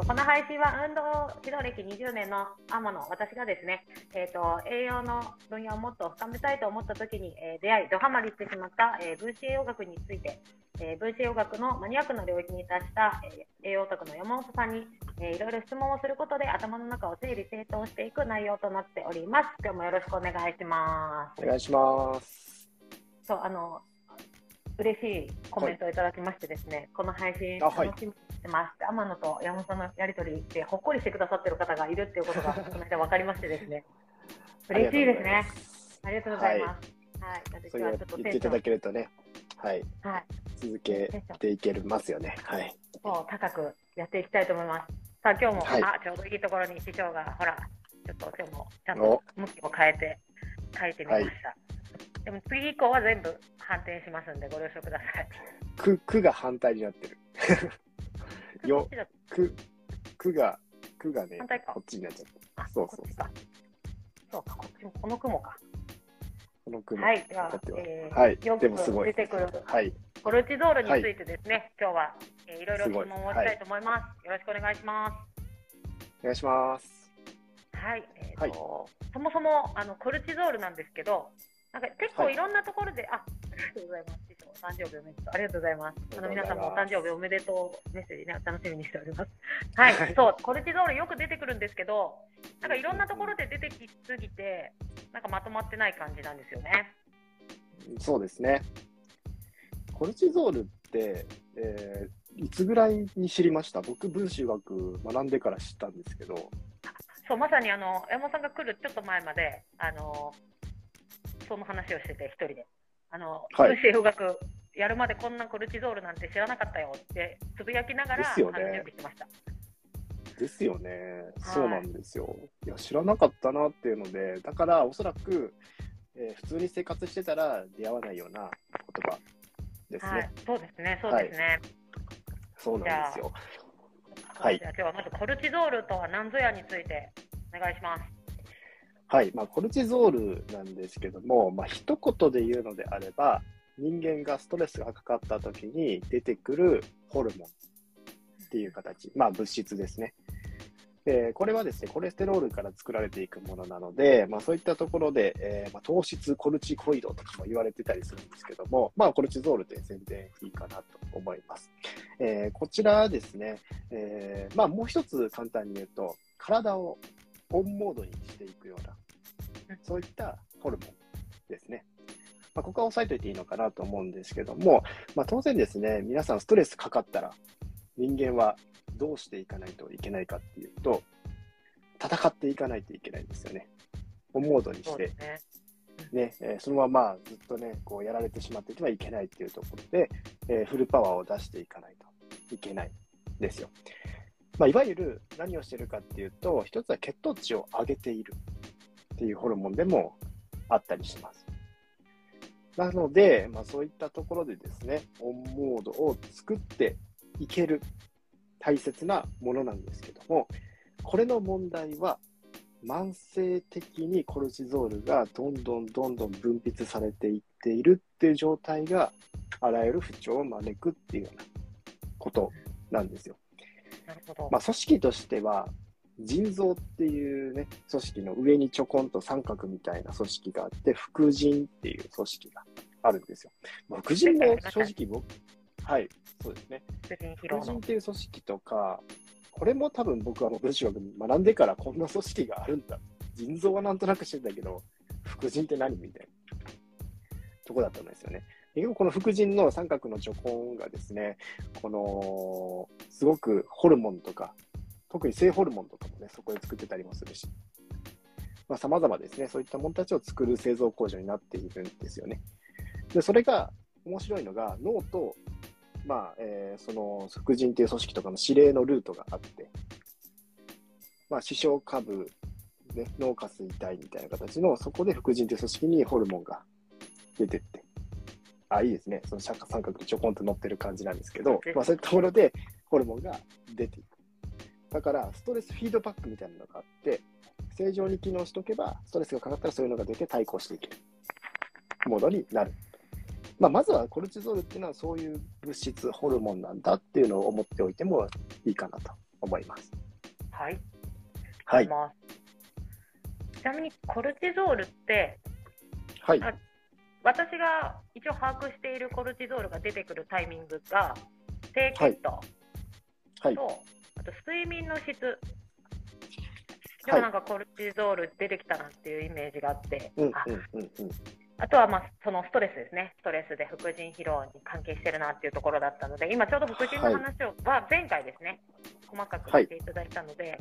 とこの配信は運動指導歴20年の天野、私がですね、えーと、栄養の分野をもっと深めたいと思った時に、えー、出会い、ドハマりしてしまった、えー、分子栄養学について、えー、分子栄養学のマニアックな領域に達した、えー、栄養オタクの山本さんに、えー、いろいろ質問をすることで頭の中を整理整頓していく内容となっております。今日もよろしくお願いします。お願いします。そう、あの、嬉しいコメントをいただきましてですね、はい、この配信楽しみにしてます。天野と山本さんのやり取りでほっこりしてくださってる方がいるっていうことがこの間分かりましてですね、嬉しいですね。ありがとうございます。はい、私はちょっと言っていただけるとね、はい、はい、続けていけますよね。はい。そう高くやっていきたいと思います。さあ今日も、はい、あちょうどいいところに師匠がほらちょっと今日もちゃんと向きを変えて書いてみました。はいでも次以降は全部反転しますんでご了承ください。く、くが反対になってる。よ、く、くが、くがね、こっちになっちゃった。そうそうそう。そうか、こっちも、この雲か。この雲。はい、では、えー、はい、よく出てくる、はい、コルチゾールについてですね、はい、今日は、えー、いろいろ質問をしたいと思います。はい、よろしくお願いします。お願いします。はい、えーと、はい、そもそもあのコルチゾールなんですけど、なんか結構いろんなところで、はい、あ、ありがとうございます。お誕生日おめでとう。ありがとうございます。あの皆さんもお誕生日おめでとうメッセージね、楽しみにしております。はい、はい、そう、コルチゾールよく出てくるんですけど、なんかいろんなところで出てきすぎて、なんかまとまってない感じなんですよね。そうですね。コルチゾールって、えー、いつぐらいに知りました？僕、分子学学んでから知ったんですけど。そう、まさにあの山本さんが来るちょっと前まで、あのその話をしてて、一人で。あの、はい、分子学やるまでこんなコルチゾールなんて知らなかったよってつぶやきながら、準備してました。ですよね、そうなんですよ。いや、知らなかったなっていうので、だからおそらく、えー、普通に生活してたら出会わないような言葉ですね。はい、そうですね、そうですね。はい、そうなんですよ。はい。じゃあ今日はまずコルチゾールとは何ぞやについてお願いします。はい、まあ、コルチゾールなんですけども、まあ一言で言うのであれば、人間がストレスがかかった時に出てくるホルモンっていう形、まあ物質ですね。でこれはですね、コレステロールから作られていくものなので、まあ、そういったところで、えー、まあ、糖質コルチコイドとかも言われてたりするんですけども、まあ、コルチゾールで全然いいかなと思います。えー、こちらですね、えー、まあ、もう一つ簡単に言うと、体をオンモードにしていくような、そういったホルモンですね。まあ、ここは押さえておいていいのかなと思うんですけども、まあ、当然ですね、皆さんストレスかかったら、人間はどうしていかないといけないかっていうと、戦っていかないといけないんですよね。オンモードにして、ね、ねえー、そのままずっとね、こうやられてしまっていてはいけないっていうところで、えー、フルパワーを出していかないといけないんですよ。まあ、いわゆる何をしてるかっていうと、一つは血糖値を上げているっていうホルモンでもあったりします。なので、まあ、そういったところでですね、オンモードを作っていける大切なものなんですけども、これの問題は、慢性的にコルチゾールがどんどんどんどん分泌されていっているっていう状態が、あらゆる不調を招くっていうようなことなんですよ。まあ、組織としては、腎臓っていうね、組織の上にちょこんと三角みたいな組織があって、副腎っていう組織があるんですよ。まあ、副腎も正直僕、はい、そうですね。副腎っていう組織とか、これも多分僕は文章学学んでからこんな組織があるんだ。腎臓はなんとなくしてたけど、副腎って何みたいなとこだったんですよね。結局この副腎の三角の除根がですね、この、すごくホルモンとか、特に性ホルモンとかもね、そこで作ってたりもするし、まあ、様々ですね、そういったものたちを作る製造工場になっているんですよね。で、それが面白いのが、脳と、まあ、えー、その、副腎っていう組織とかの指令のルートがあって、まあ、視床下部、ね、脳下垂体みたいな形の、そこで副腎という組織にホルモンが出てって、あ、いいですね。その三角でちょこんと乗ってる感じなんですけど、まあ、そういったところでホルモンが出ていく。だから、ストレスフィードバックみたいなのがあって、正常に機能しとけば、ストレスがかかったらそういうのが出て対抗していけるモードになる。まあ、まずはコルチゾールっていうのはそういう物質、ホルモンなんだっていうのを思っておいてもいいかなと思います。はい。はい。ちなみにコルチゾールって、はい。あ私が一応把握しているコルチゾールが出てくるタイミングが、低血糖と、はい。あと睡眠の質。ではいもなんかコルチゾール出てきたなっていうイメージがあって、うんうんあ。あとはまあそのストレスですね、ストレスで副腎疲労に関係してるなっていうところだったので、今ちょうど副腎の話を、は前回ですね、細かくしていただいたので、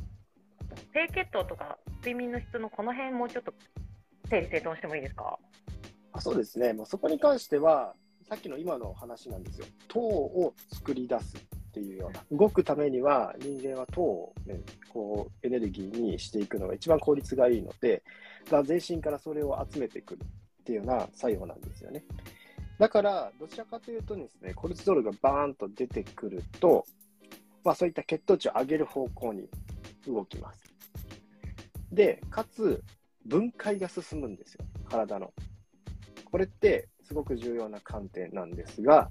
低血糖とか睡眠の質のこの辺もうちょっと整理整頓してもいいですか？あそうですね、まあ、そこに関しては、さっきの今の話なんですよ。糖を作り出すっていうような、動くためには人間は糖を、ね、こうエネルギーにしていくのが一番効率がいいので、まあ、全身からそれを集めてくるっていうような作用なんですよね。だから、どちらかというとですね、コルチゾールがバーンと出てくると、まあ、そういった血糖値を上げる方向に動きます。で、かつ、分解が進むんですよ、体の。これってすごく重要な観点なんですが、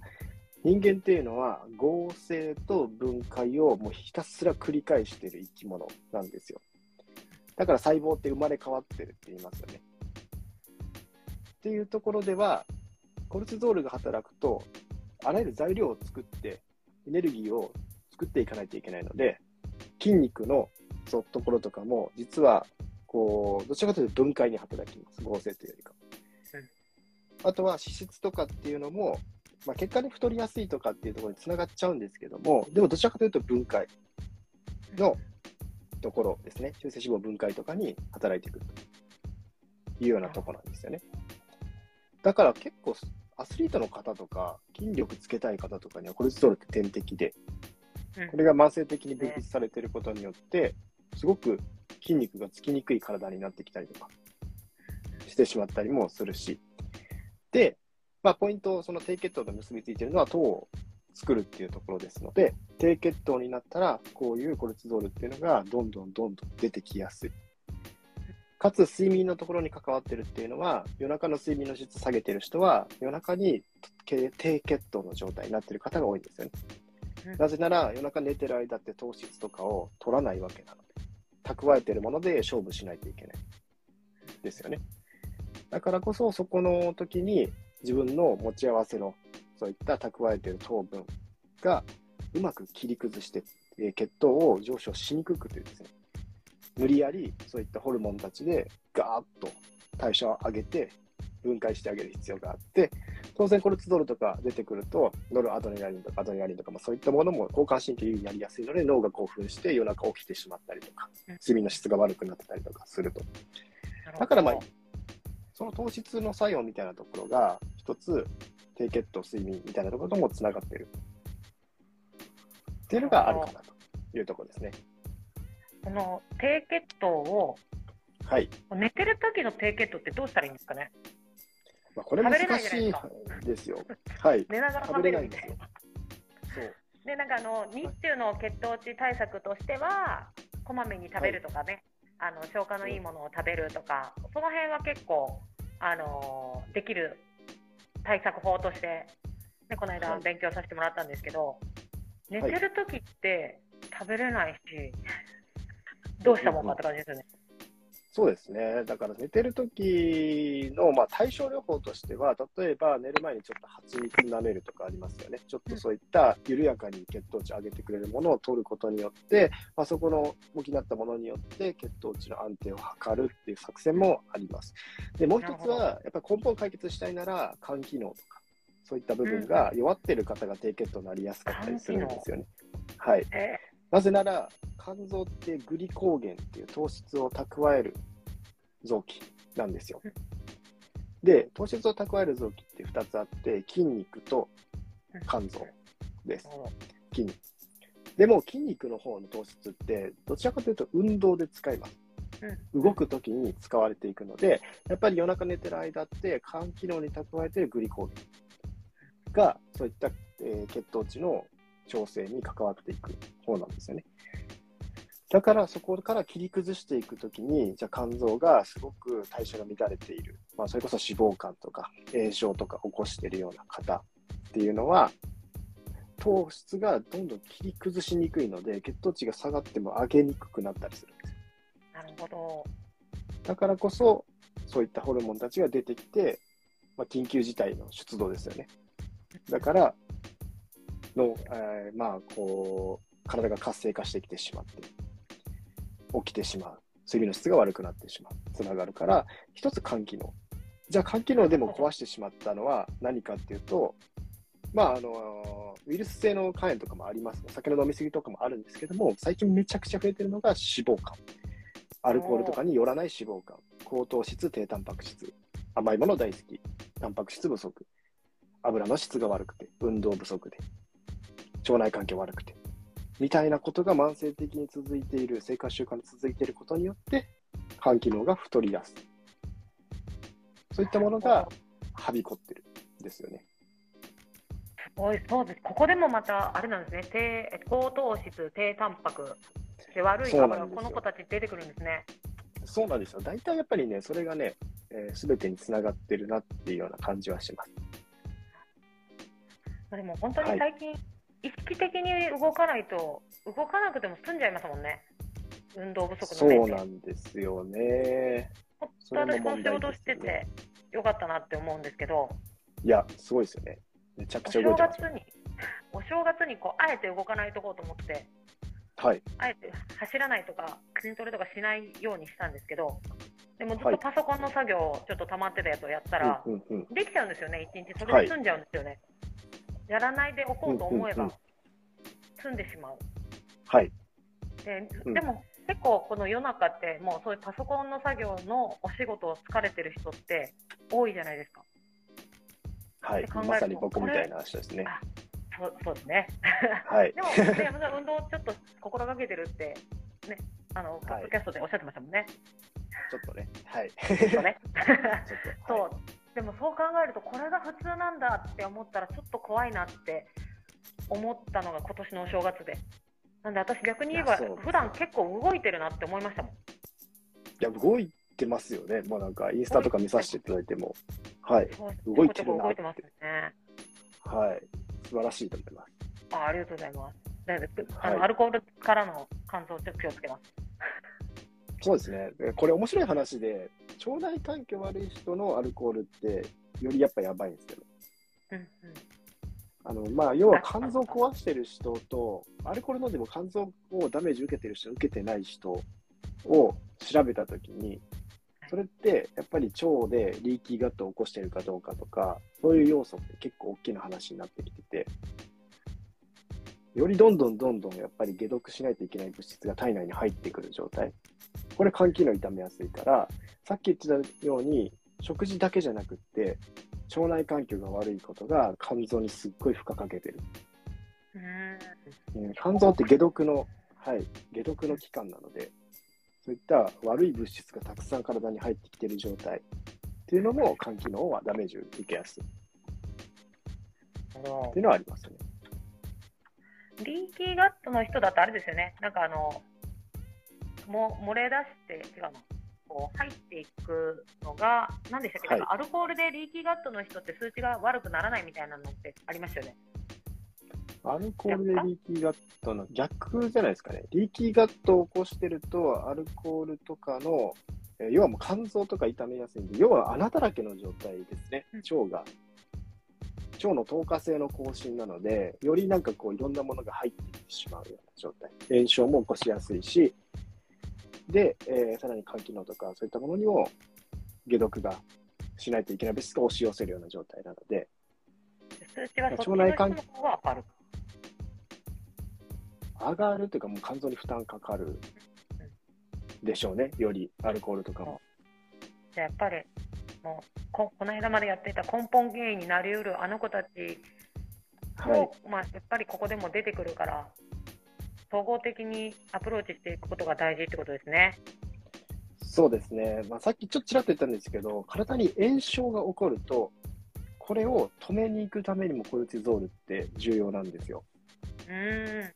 人間っていうのは合成と分解をもうひたすら繰り返している生き物なんですよ。だから細胞って生まれ変わってるって言いますよね。っていうところでは、コルチゾールが働くと、あらゆる材料を作って、エネルギーを作っていかないといけないので、筋肉のそところとかも、実は、こう、どちらかというと分解に働きます。合成というよりか。あとは脂質とかっていうのも、まあ、結果で太りやすいとかっていうところにつながっちゃうんですけども、でもどちらかというと分解のところですね。中性脂肪分解とかに働いてくるというようなところなんですよね。だから結構アスリートの方とか筋力つけたい方とかにはコルチゾールって天敵で、うんこれが慢性的に分泌されていることによって、すごく筋肉がつきにくい体になってきたりとかしてしまったりもするし、で、まあ、ポイント、その低血糖と結びついているのは糖を作るっていうところですので、低血糖になったら、こういうコルチゾールっていうのがどんどんどんどん出てきやすい。かつ、睡眠のところに関わってるっていうのは、夜中の睡眠の質下げてる人は、夜中に低低血糖の状態になってる方が多いんですよね。うんなぜなら、夜中寝てる間って糖質とかを取らないわけなので、蓄えてるもので勝負しないといけない。ですよね。だからこそ、そこの時に自分の持ち合わせの、そういった蓄えてる糖分がうまく切り崩して、えー血糖を上昇しにくくてですね、無理やりそういったホルモンたちでガーッと代謝を上げて分解してあげる必要があって、当然コルチゾールとか出てくると、ノルアドレナリンとかアドレナリンとかもそういったものも交感神経優位になりやすいので、脳が興奮して夜中起きてしまったりとかうん、睡眠の質が悪くなってたりとかすると。だからまあ、その糖質の作用みたいなところが、一つ、低血糖、睡眠みたいなところともつながってる。っていうのがあるかなというところですね。この低血糖をはい。寝てる時の低血糖ってどうしたらいいんですかね？まあ、これ難しいですよ。はい。寝ながら食食べべれないんですよるみたいな。。そう。で、なんかあの日中の血糖値対策としては、こまめに食べるとかね、あの消化のいいものを食べるとか、その辺は結構、あのできる対策法として、ね、この間はい勉強させてもらったんですけど、寝はいてる時って食べれないし、どうしたもんかって感じですよね。そうですね。だから寝てる時の、まあ、対症療法としては、例えば寝る前にちょっと蜂蜜舐めるとかありますよね。ちょっとそういった緩やかに血糖値を上げてくれるものを取ることによって、まあ、そこの補ったものによって血糖値の安定を図るっていう作戦もあります。で、もう一つは、やっぱり根本解決したいなら、肝機能とか、そういった部分が弱ってる方が低血糖になりやすかったりするんですよね。はい。えなぜなら、肝臓ってグリコーゲンっていう糖質を蓄える臓器なんですようん。で、糖質を蓄える臓器って2つあって、筋肉と肝臓です。ー筋肉。でも筋肉の方の糖質って、どちらかというと運動で使います。うん動くときに使われていくので、やっぱり夜中寝てる間って、肝機能に蓄えているグリコーゲンが、そういった、えー血糖値の調整に関わっていく方なんですよね。だからそこから切り崩していくときに、じゃあ肝臓がすごく代謝が乱れている、まあ、それこそ脂肪肝とか炎症とか起こしているような方っていうのは、糖質がどんどん切り崩しにくいので、血糖値が下がっても上げにくくなったりするんですよ。なるほど。だからこそ、そういったホルモンたちが出てきて、まあ、緊急事態の出動ですよね。だから、の、えーまあ、こう、体が活性化してきてしまって、起きてしまう。睡眠の質が悪くなってしまう。つながるから、一つ肝機能。じゃあ肝機能でも壊してしまったのは何かっていうと、まあ、あの、ウイルス性の肝炎とかもあります。お酒の飲み過ぎとかもあるんですけども、最近めちゃくちゃ増えてるのが脂肪肝。アルコールとかによらない脂肪肝。高糖質、低タンパク質。甘いもの大好き。タンパク質不足。油の質が悪くて、運動不足で、腸内環境悪くて、みたいなことが慢性的に続いている、生活習慣に続いていることによって、肝機能が太りやすい。そういったものがはびこってるんですよね。すごい、そうです。ここでもまた、あれなんですね。低高糖質、低タンパクで悪いそうなんですよ油がこの子たち出てくるんですね。そうなんですよ。大体やっぱりね、それがね、す、えー、べ、てにつながってるなっていうような感じはします。でも本当に最近、意識的に動かないと、動かなくても済んじゃいますもんね。運動不足その面で。うなんですよね。本当私この仕事しててよかったなって思うんですけど、いや、すごいですよね。めちゃくおちゃ動正いてますよ。月に、お正月にこう、あえて動かないとこうと思って、はい。あえて走らないとか、筋トレとかしないようにしたんですけど、でもずっはいとパソコンの作業、ちょっと溜まってたやつをやったら。できちゃうんですよね、一日。そはいれで済んじゃうんですよね。やらないでおこうと思えば済んでしまう。はい。でうんでも結構この世の中ってもうそういうパソコンの作業のお仕事を疲れてる人って多いじゃないですか。はいまさに僕みたいな人ですね。あそうそうですね。はい。でも、ね、山田運動ちょっと心がけてるって、ね、あの、ポッドキャストでおっしゃってましたもんね。ちょっとね。はい。ちょっとね。ちょっと。そはう。でもそう考えると、これが普通なんだって思ったら、ちょっと怖いなって思ったのが今年のお正月で。なんで私逆に言えば普段結構動いてるなって思いましたもん。いや、動いてますよね。もうなんか、インスタとか見させていただいても。はい。動いてるなちょこちょこ動いてますよね。はい。素晴らしいと思います。あありがとうございます。あのはいアルコールからの乾燥ちょっと気をつけます。そうですね。でこれ面白い話で、腸内環境悪い人のアルコールって、よりやっぱやばいんですよね。うんうん。あの、まあ、要は肝臓壊してる人と、アルコール飲んでも肝臓をダメージ受けてる人、受けてない人を調べたときに、それってやっぱり腸でリーキーガットを起こしてるかどうかとか、そういう要素って結構大きな話になってきてて、よりどんどんどんどんやっぱり解毒しないといけない物質が体内に入ってくる状態。これ肝機能傷めやすいから、さっき言ってたように、食事だけじゃなくって、腸内環境が悪いことが肝臓にすっごい負荷かけてる。うーんうん肝臓って解毒の、はい、解毒の器官なので、そういった悪い物質がたくさん体に入ってきている状態っていうのも肝機能はダメージを受けやすいっていうのはありますね。リーキーガットの人だとあれですよね。なんかあの、も漏れ出して、違うの。こう入っていくのが、何でしたっけ、はいアルコールでリーキーガットの人って数値が悪くならないみたいなのってありましたよね。アルコールでリーキーガットの逆じゃないですかね。リーキーガットを起こしてると、アルコールとかの、えー要はもう肝臓とか傷めやすいんで、要は穴だらけの状態ですねうん、腸が。腸の透過性の更新なので、よりなんかこういろんなものが入ってきてしまうような状態。炎症も起こしやすいし、で、えーさらに肝機能とかそういったものにも解毒がしないといけない物質が押し寄せるような状態なので、腸内環の人の方が上がる？上がるというか、もう肝臓に負担かかるでしょうね、よりアルコールとかも。じゃあやっぱり、もうこ、この間までやっていた根本原因になりうるあの子たちも、はい、まあ、やっぱりここでも出てくるから、総合的にアプローチしていくことが大事ってことですね。そうですね、まあ、さっきちょっとちらっと言ったんですけど、体に炎症が起こると、これを止めに行くためにもコルチゾールって重要なんですよ。うーん。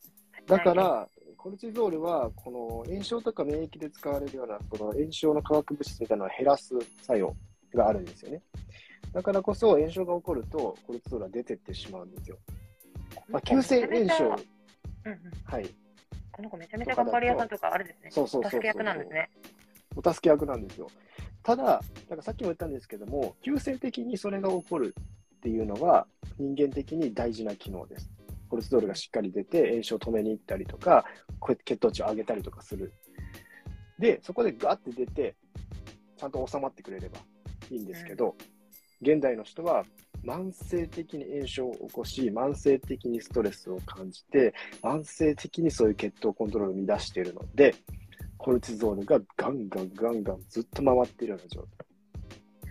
だから、コルチゾールは、この炎症とか免疫で使われるような、その炎症の化学物質みたいなのを減らす作用があるんですよね。だからこそ、炎症が起こると、コルチゾールは出てってしまうんですよ。まあ、急性炎症、うんうん、はい。この子めちゃめちゃ頑張り屋さんとかあれですね。そうそうそうそう助け役なんですね。お助け役なんですよ。ただ、なんかさっきも言ったんですけども、急性的にそれが起こるっていうのは、人間的に大事な機能です。コルチゾールがしっかり出て、炎症を止めに行ったりとか、こうやって血糖値を上げたりとかする。で、そこでガーって出て、ちゃんと収まってくれればいいんですけど、現代の人は慢性的に炎症を起こし、慢性的にストレスを感じて、慢性的にそういう血糖コントロールを乱しているので、コルチゾールがガンガンガンガンずっと回っているような状態。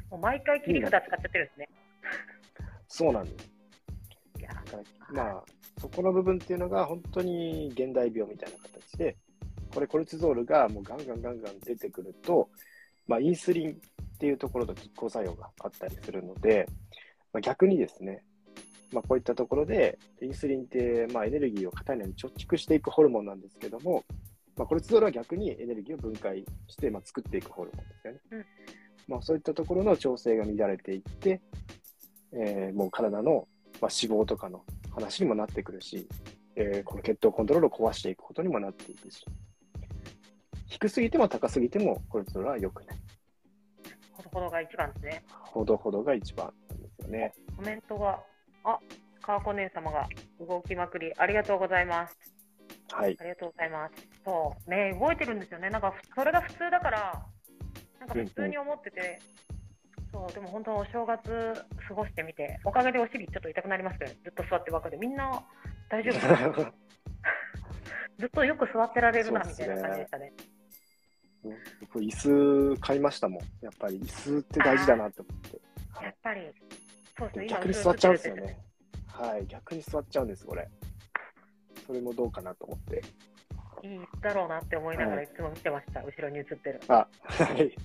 もう毎回切り札使っちゃってるんですね。そうなんです。まあ、そこの部分っていうのが本当に現代病みたいな形で、これコルチゾールがもうガンガンガンガン出てくると、まあ、インスリンっていうところと拮抗作用があったりするので、まあ、逆にですね、まあ、こういったところで、インスリンって、まあ、エネルギーを体内に貯蓄していくホルモンなんですけども、まあ、コルチゾールは逆にエネルギーを分解して、まあ、作っていくホルモンですよね。うんまあ、そういったところの調整が乱れていって、えーもう体の、まあ、脂肪とかの話にもなってくるし、えーこの血糖コントロールを壊していくことにもなっていくし、低すぎても高すぎてもコルチゾールは良くない。ほどほどが一番ですね。ほどほどが一番なんですよね。コメントが、あ、川子姉様が動きまくり、ありがとうございます。はい。ありがとうございます。そう、ね、動いてるんですよね。なんか、それが普通だから、なんか普通に思ってて、そう、でも本当、お正月過ごしてみて、おかげでお尻ちょっと痛くなりますけど、ずっと座ってばっかで、みんな大丈夫 ずっとよく座ってられるな、みたいな感じでしたね。僕、椅子買いましたもん。やっぱり椅子って大事だなって思って。はいやっぱり、そうですね、今逆に座っちゃうんですよね。はい。逆に座っちゃうんです、これ。それもどうかなと思って。いいだろうなって思いながはいらいつも見てました、後ろに映ってる。あ、はい。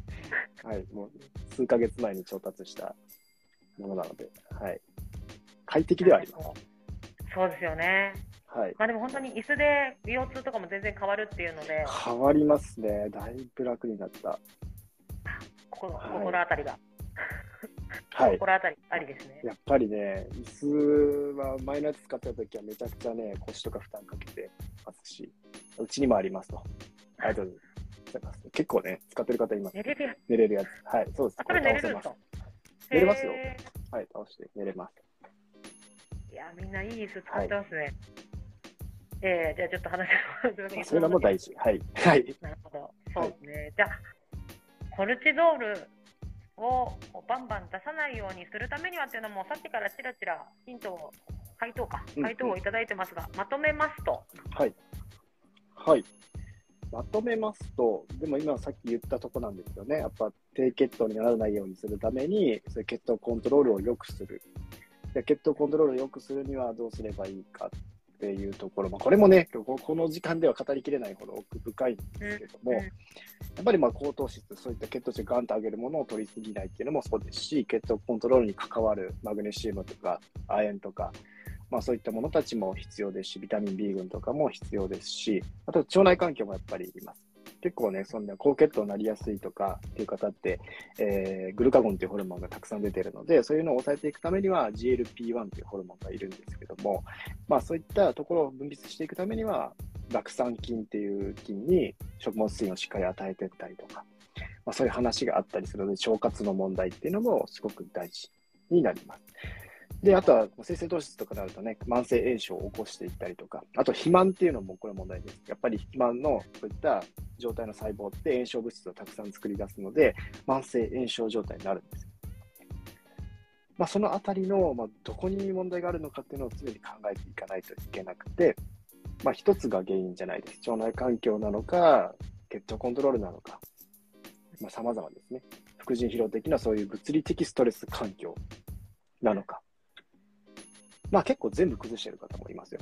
はい。もう、数ヶ月前に調達したものなので、はい。快適ではあります。そうですよね。はい。まあでも本当に椅子で腰痛とかも全然変わるっていうので、変わりますね。だいぶ楽になった。ここはい心当たりが、はい。心当たりありですね。やっぱりね、椅子は前のやつ使ってた時はめちゃくちゃね、腰とか負担かけてますし、うちにもありますと。ありがとうございます。結構ね、使ってる方います。寝れるやつ。寝れるやつ。はい、そうです。あ、これ寝れるん倒せですか？寝れますよへはい、倒して寝れます。ーいや、みんないい椅子使ってますね。えー、じゃあちょっと話をそれがもう大事。はい。はい。なるほど。そうですね。じゃあ、コルチゾールをバンバン出さないようにするためにはっていうのも、さっきからちらちらヒントを、回答か、うん回答をいただいてますが、まとめますと、はい。はい。まとめますと、でも今さっき言ったとこなんですよね。やっぱ低血糖にならないようにするために、そ血糖コントロールを良くする。で血糖コントロールを良くするにはどうすればいいかっていうところ、まあ、これもね、ここの時間では語りきれないほど奥深いんですけども、うんやっぱりまあ高糖質、そういった血糖値をガンと上げるものを取りすぎないっていうのもそうですし、血糖コントロールに関わるマグネシウムとか亜鉛とか、まあ、そういったものたちも必要ですし、ビタミン B 群とかも必要ですし、あと腸内環境もやっぱりいます。結構ね、そんな高血糖になりやすいとかっていう方って、えーグルカゴンっていうホルモンがたくさん出てるので、そういうのを抑えていくためには GLP-1 というホルモンがいるんですけども、まあそういったところを分泌していくためには、酪酸菌っていう菌に食物繊維をしっかり与えていったりとか、まあ、そういう話があったりするので、腸活の問題っていうのもすごく大事になります。で、あとは生鮮糖質とかになるとね、慢性炎症を起こしていったりとか、あと肥満っていうのもこれ問題です。やっぱり肥満のそういった状態の細胞って炎症物質をたくさん作り出すので、慢性炎症状態になるんです。まあ、そのあたりの、まあ、どこに問題があるのかっていうのを常に考えていかないといけなくて、まあ、一つが原因じゃないです。腸内環境なのか、血糖コントロールなのか、まあ、様々ですね。副腎疲労的なそういう物理的ストレス環境なのか。まあ結構全部崩してる方もいますよ。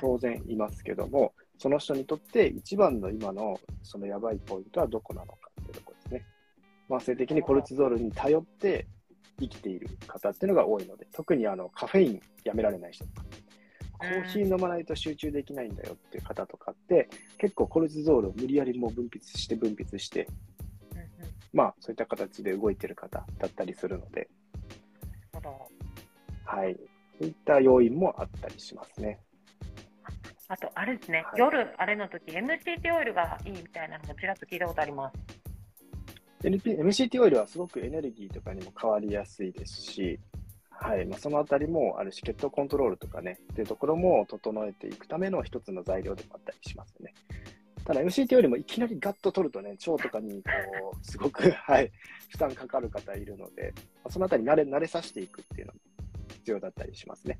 当然いますけども、その人にとって一番の今のそのやばいポイントはどこなのかっていうところですね。慢性的にコルチゾールに頼って生きている方っていうのが多いので、特にあのカフェインやめられない人とか、コーヒー飲まないと集中できないんだよっていう方とかって、結構コルチゾールを無理やりもう分泌して分泌して、うんうんまあそういった形で動いてる方だったりするので、はい。そういった要因もあったりしますね。あと、あれですね、はい夜、あれの時 MCT オイルがいいみたいなのもちらっと聞いたことあります。NP MCT オイルはすごくエネルギーとかにも変わりやすいですし、はいまあ、そのあたりもあるし、血糖コントロールとかね、っていうところも整えていくための一つの材料でもあったりしますよね。ただ MCT よりもいきなりガッと取るとね、腸とかにこうすごく、はい、負担かかる方いるので、まあそのあたり慣れ慣れさせていくっていうのも必要だったりしますね。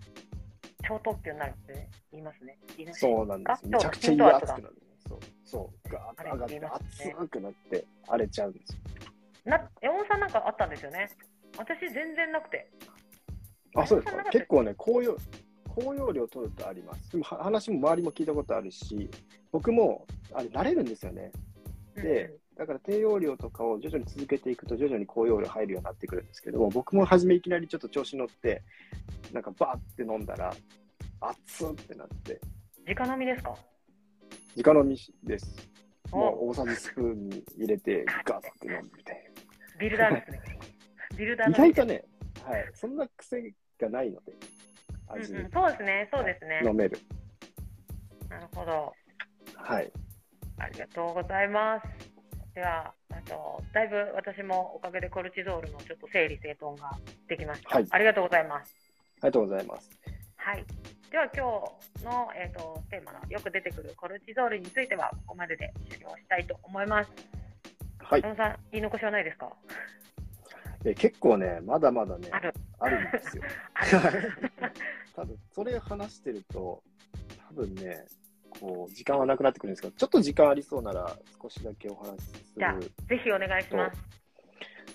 超特急になるって言いますね。そうなんです。めちゃくちゃ胃が熱くなる。そう、そう、ガーッと上がって熱くなって荒れちゃうんですよ。な山本さんなんかあったんですよね。私全然なくて。あ、そうですか結構ね、高揚、高揚量取るとあります。でもは話も周りも聞いたことあるし、僕も、あれ、慣れるんですよね。で、だから低用量とかを徐々に続けていくと、徐々に高用量入るようになってくるんですけども、僕も初めいきなりちょっと調子乗って、なんかバーって飲んだら、熱っってなって、直飲みですか？直飲みです。おもう大さじスプーンに入れて、ガッて飲むみたいビルダーですね。ビルダーな。意の外とね、はい、そんな癖がないので、味うんうん、そうですね、そうですね。飲める。なるほど。はい。ありがとうございます。では、あと、だいぶ私もおかげでコルチゾールのちょっと整理整頓ができました。はいありがとうございます。ありがとうございます。はい。では今日の、えー、とテーマのよく出てくるコルチゾールについてはここまでで終了したいと思います。はい。さん、言い残しはないですか？え結構ね、まだまだね、ある。あるんですよ。多分それ話してると、多分ね、こう、時間はなくなってくるんですけど、ちょっと時間ありそうなら少しだけお話しすじゃある。ぜひお願いします。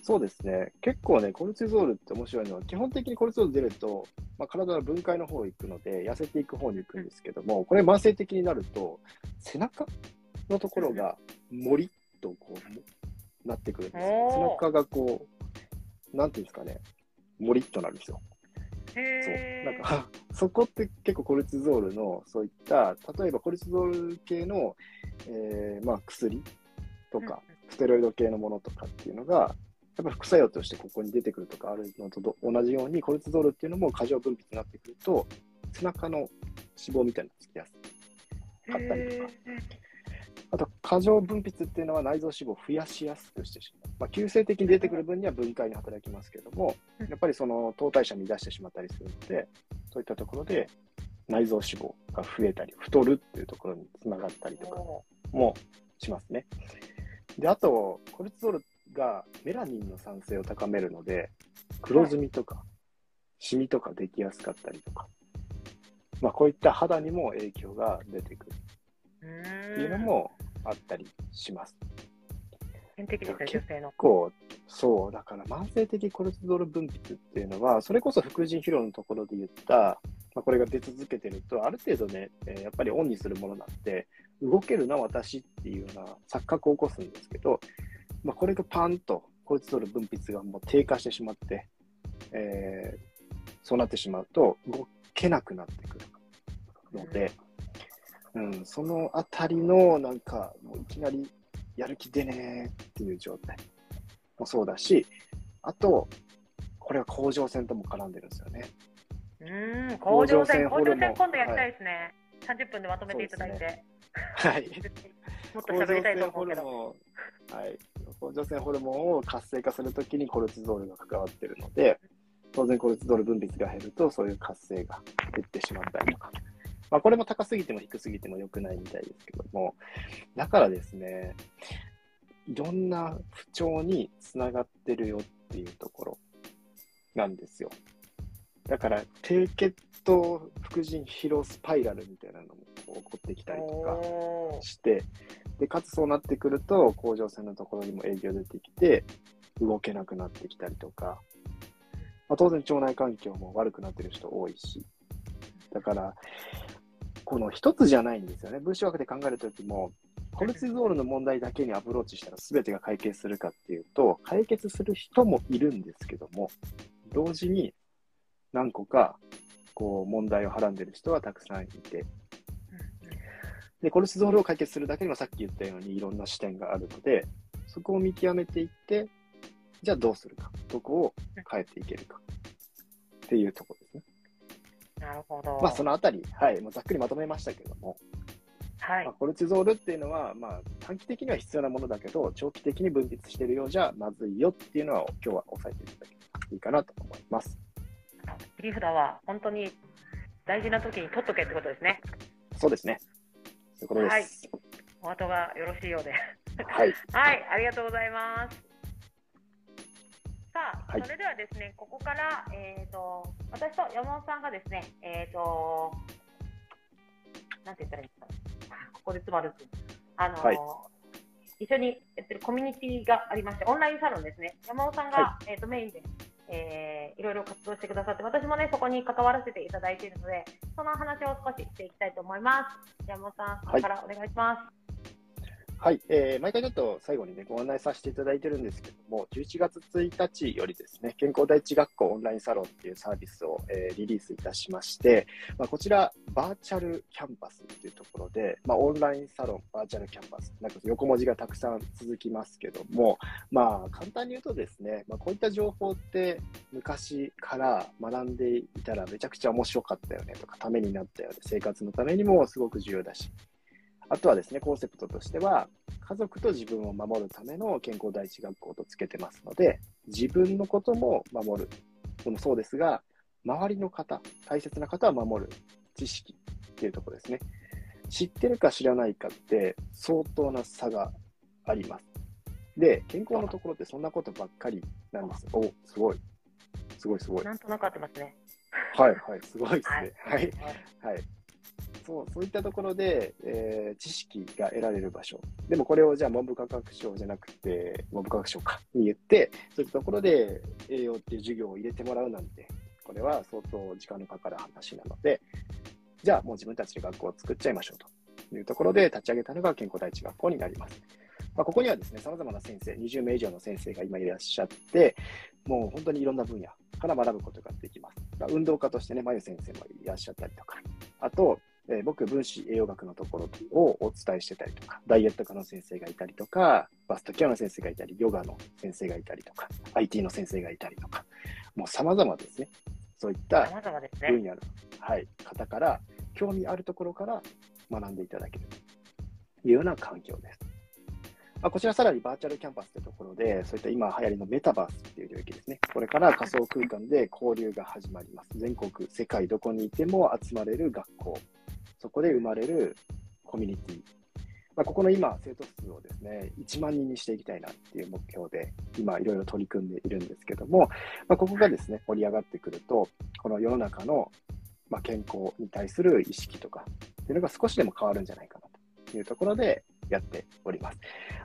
そうですね。結構ね、コルチゾールって面白いのは、基本的にコルチゾール出ると、まあ、体の分解の方に行くので、痩せていく方に行くんですけども、これ慢性的になると、背中のところがもりっとこう、なってくるんですよ。背中がこう、なんていうんですかね、もりっとなるんですよ。そう。なんか、そこって結構コルチゾールの、そういった、例えばコルチゾール系の、えーまあ、薬とか、ステロイド系のものとかっていうのが、やっぱ副作用としてここに出てくるとかあるのとど同じように、コルチゾールっていうのも過剰分泌になってくると、背中の脂肪みたいなのがつきやすい。買ったりとかあと、過剰分泌っていうのは内臓脂肪を増やしやすくしてしまう。まあ、急性的に出てくる分には分解に働きますけれども、うんやっぱりその糖代謝乱してしまったりするので、そういったところで内臓脂肪が増えたり、太るっていうところにつながったりとかおもしますね。で、あと、コルチゾールがメラニンの産生を高めるので、黒ずみとか、シミとかできやすかったりとか、まあ、こういった肌にも影響が出てくるーっていうのもあったりします。天敵ですね、女性の。こう、そう、だから慢性的コルチゾール分泌っていうのは、それこそ副腎疲労のところで言った、まあ、これが出続けてると、ある程度ね、えーやっぱりオンにするものなんで、動けるな、私っていうような錯覚を起こすんですけど、まあ、これがパンとコルチゾール分泌がもう低下してしまって、えーそうなってしまうと、動けなくなってくるので、うん、そのあたりの、なんか、もういきなりやる気出ねーっていう状態もそうだし、あと、これは甲状腺とも絡んでるんですよね。うーん、甲状腺、甲甲状腺今度やりたいですね。30分でまとめていただいて。はい。もっと喋りたいと思うけど。はい。甲状腺ホルモンを活性化するときにコルチゾールが関わってるので、当然コルチゾール分泌が減ると、そういう活性が減ってしまったりとか。まあ、これも高すぎても低すぎても良くないみたいですけども、だからですね、いろんな不調につながってるよっていうところなんですよ。だから、低血糖副腎疲労スパイラルみたいなのも起こってきたりとか、して、で、かつそうなってくると、甲状腺のところにも影響出てきて、動けなくなってきたりとか、まあ、当然腸内環境も悪くなってる人多いし、だから、この一つじゃないんですよね。分子学で考えるときも、コルチゾールの問題だけにアプローチしたら全てが解決するかっていうと、解決する人もいるんですけども、同時に何個かこう問題をはらんでる人はたくさんいて、で、コルチゾールを解決するだけにはさっき言ったようにいろんな視点があるので、そこを見極めていって、じゃあどうするか、どこを変えていけるかっていうところですね。なるほど。まあ、そのあたり、はい、もうざっくりまとめましたけども、はいまあ、。コルチゾールっていうのは、まあ、短期的には必要なものだけど、長期的に分泌しているようじゃまずいよっていうのは、今日は押さえていただければいいかなと思います。切り札は本当に大事な時に取っとけってことですね。そうですね。そういうことです。お後がよろしいようで。はい。はい、ありがとうございます。さあ、はいそれではですね、ここから、えっ、と、私と山本さんがですね、えっ、と、なんて言ったらいいんですか、ここで詰まるあの、はい一緒にやってるコミュニティがありまして、オンラインサロンですね。山本さんが、はえっ、と、メインで、えーいろいろ活動してくださって、私もね、そこに関わらせていただいているので、その話を少ししていきたいと思います。山本さん、ここからお願いします。はい、えー毎回ちょっと最後にね、ご案内させていただいてるんですけども、11月1日よりですね、健康第一学校オンラインサロンっていうサービスを、えーリリースいたしまして、まあ、こちら、バーチャルキャンパスっていうところで、まあ、オンラインサロン、バーチャルキャンパス、なんか横文字がたくさん続きますけども、まあ、簡単に言うとですね、まあ、こういった情報って昔から学んでいたらめちゃくちゃ面白かったよねとか、ためになったよね、生活のためにもすごく重要だし、あとはですね、コンセプトとしては、家族と自分を守るための健康第一学校とつけてますので、自分のことも守るのもそうですが、周りの方、大切な方は守る知識っていうところですね。知ってるか知らないかって相当な差があります。で、健康のところってそんなことばっかりなんです。お、すごい。すごいすごい。なんとなく合ってますね。はいはい、すごいですね。はい。はいはい。そう、そういったところで、えー知識が得られる場所。でもこれをじゃあ文部科学省じゃなくて、文部科学省かに言って、そういったところで栄養っていう授業を入れてもらうなんて、これは相当時間のかかる話なので、じゃあもう自分たちで学校を作っちゃいましょうというところで立ち上げたのが健康第一学校になります。まあ、ここにはですね、様々な先生、20名以上の先生が今いらっしゃって、もう本当にいろんな分野から学ぶことができます。まあ運動家としてね、まゆ先生もいらっしゃったりとか、あと、えー僕、分子栄養学のところをお伝えしてたりとか、ダイエット科の先生がいたりとか、バストケアの先生がいたり、ヨガの先生がいたりとか、IT の先生がいたりとか、もう様々ですね。そういった。分野の、はい、方から、興味あるところから学んでいただけるというような環境です。まあ、こちらさらにバーチャルキャンパスというところで、そういった今流行りのメタバースっていう領域ですね。これから仮想空間で交流が始まります。全国、世界どこにいても集まれる学校。そこで生まれるコミュニティ。まあ、ここの今、生徒数をですね、1万人にしていきたいなっていう目標で、今いろいろ取り組んでいるんですけども、まあ、ここがですね、盛り上がってくると、この世の中のまあ、健康に対する意識とかっていうのが少しでも変わるんじゃないかなというところでやっております。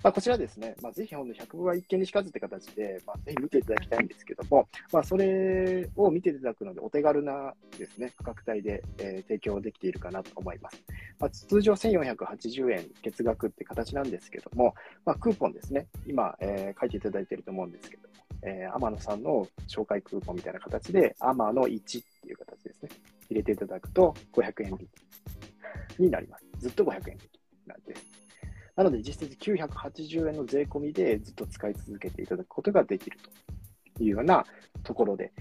まあ、こちらですね、まあ、ぜひ本当100は一見にしかずって形で、まあ、ぜひ見ていただきたいんですけども、まあ、それを見ていただくのでお手軽なですね、価格帯で、えー提供できているかなと思います。まあ、通常1480円月額って形なんですけども、まあ、クーポンですね、今、えー書いていただいていると思うんですけども、えー天野さんの紹介クーポンみたいな形で、天野1っていう形ですね。入れていただくと500円引きになります。ずっと500円引きなんです。なので実質980円の税込みでずっと使い続けていただくことができるというようなところで、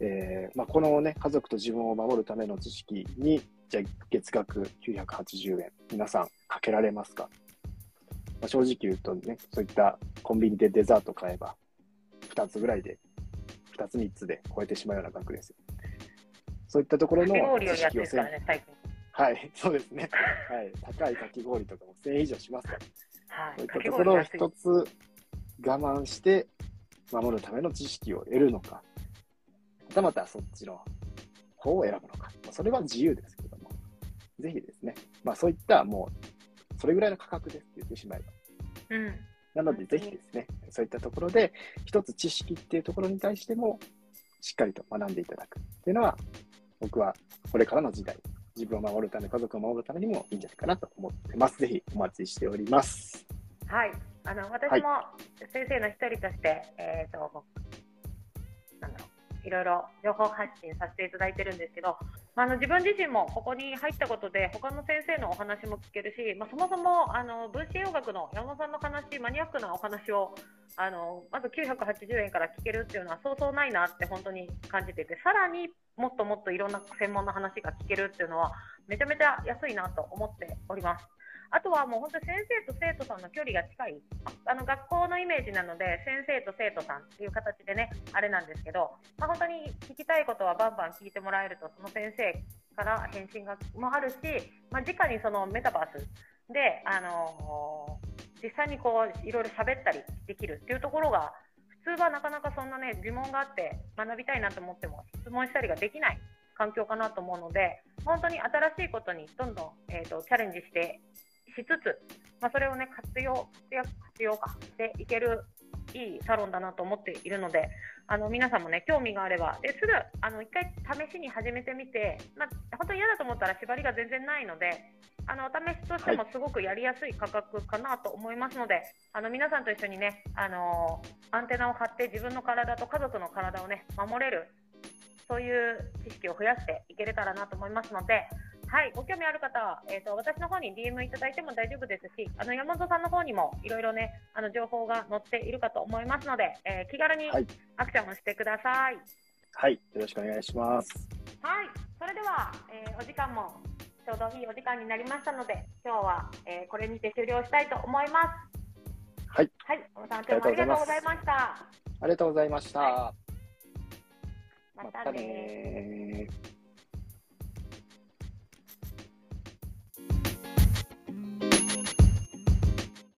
えーまあ、このね、家族と自分を守るための知識に、じゃあ月額980円、皆さんかけられますか、まあ、正直言うとね、そういったコンビニでデザート買えば、2つぐらいで、2つ3つで超えてしまうような額ですよ。そういったところの知識をね。はい、そうですね。はい、高いかき氷とかも1000円以上しますから、はい。そういったところを一つ我慢して守るための知識を得るのか、はたまたそっちの方を選ぶのか、まあそれは自由ですけれども、ぜひですね、まあそういったもう、それぐらいの価格ですって言ってしまえば。うん。なので、ぜひですね、そういったところで、一つ知識っていうところに対しても、しっかりと学んでいただくっていうのは、僕はこれからの時代、自分を守るため、家族を守るためにもいいんじゃないかなと思ってます。ぜひお待ちしております。はい。あの、私も先生の一人として、えっ、と、なんだろう、いろいろ情報発信させていただいてるんですけど、あの自分自身もここに入ったことで他の先生のお話も聞けるし、まあ、そもそもあの分子栄養学の山本さんの話マニアックなお話をあのまず980円から聞けるっていうのはそうそうないなって本当に感じててさらにもっともっといろんな専門の話が聞けるっていうのはめちゃめちゃ安いなと思っております。あとはもう本当先生と生徒さんの距離が近いあの学校のイメージなので先生と生徒さんっていう形でねあれなんですけど、まあ、本当に聞きたいことはバンバン聞いてもらえるとその先生から返信がもあるし、まあ、直にそのメタバースで、あのー、実際にこういろいろ喋ったりできるっていうところが普通はなかなかそんなね疑問があって学びたいなと思っても質問したりができない環境かなと思うので本当に新しいことにどんどん、えーと、とチャレンジしてしつつ、まあ、それをね活用活用かしていけるいいサロンだなと思っているのであの皆さんもね興味があればですぐあの1回試しに始めてみて、まあ、本当に嫌だと思ったら縛りが全然ないのであのお試しとしてもすごくやりやすい価格かなと思いますので、はい、あの皆さんと一緒にね、あのアンテナを張って自分の体と家族の体をね守れるそういう知識を増やしていけれたらなと思いますのではい、ご興味ある方は、えーと、私の方に DM いただいても大丈夫ですし、あの山本さんの方にもいろいろね、あの情報が載っているかと思いますので、えー、気軽にアクションをしてください。はい、よろしくお願いします。はい、それでは、えー、お時間もちょうどいいお時間になりましたので、今日は、えー、これにて終了したいと思います。はい。はい、小野さん、今日もありがとうございました。ありがとうございました。またね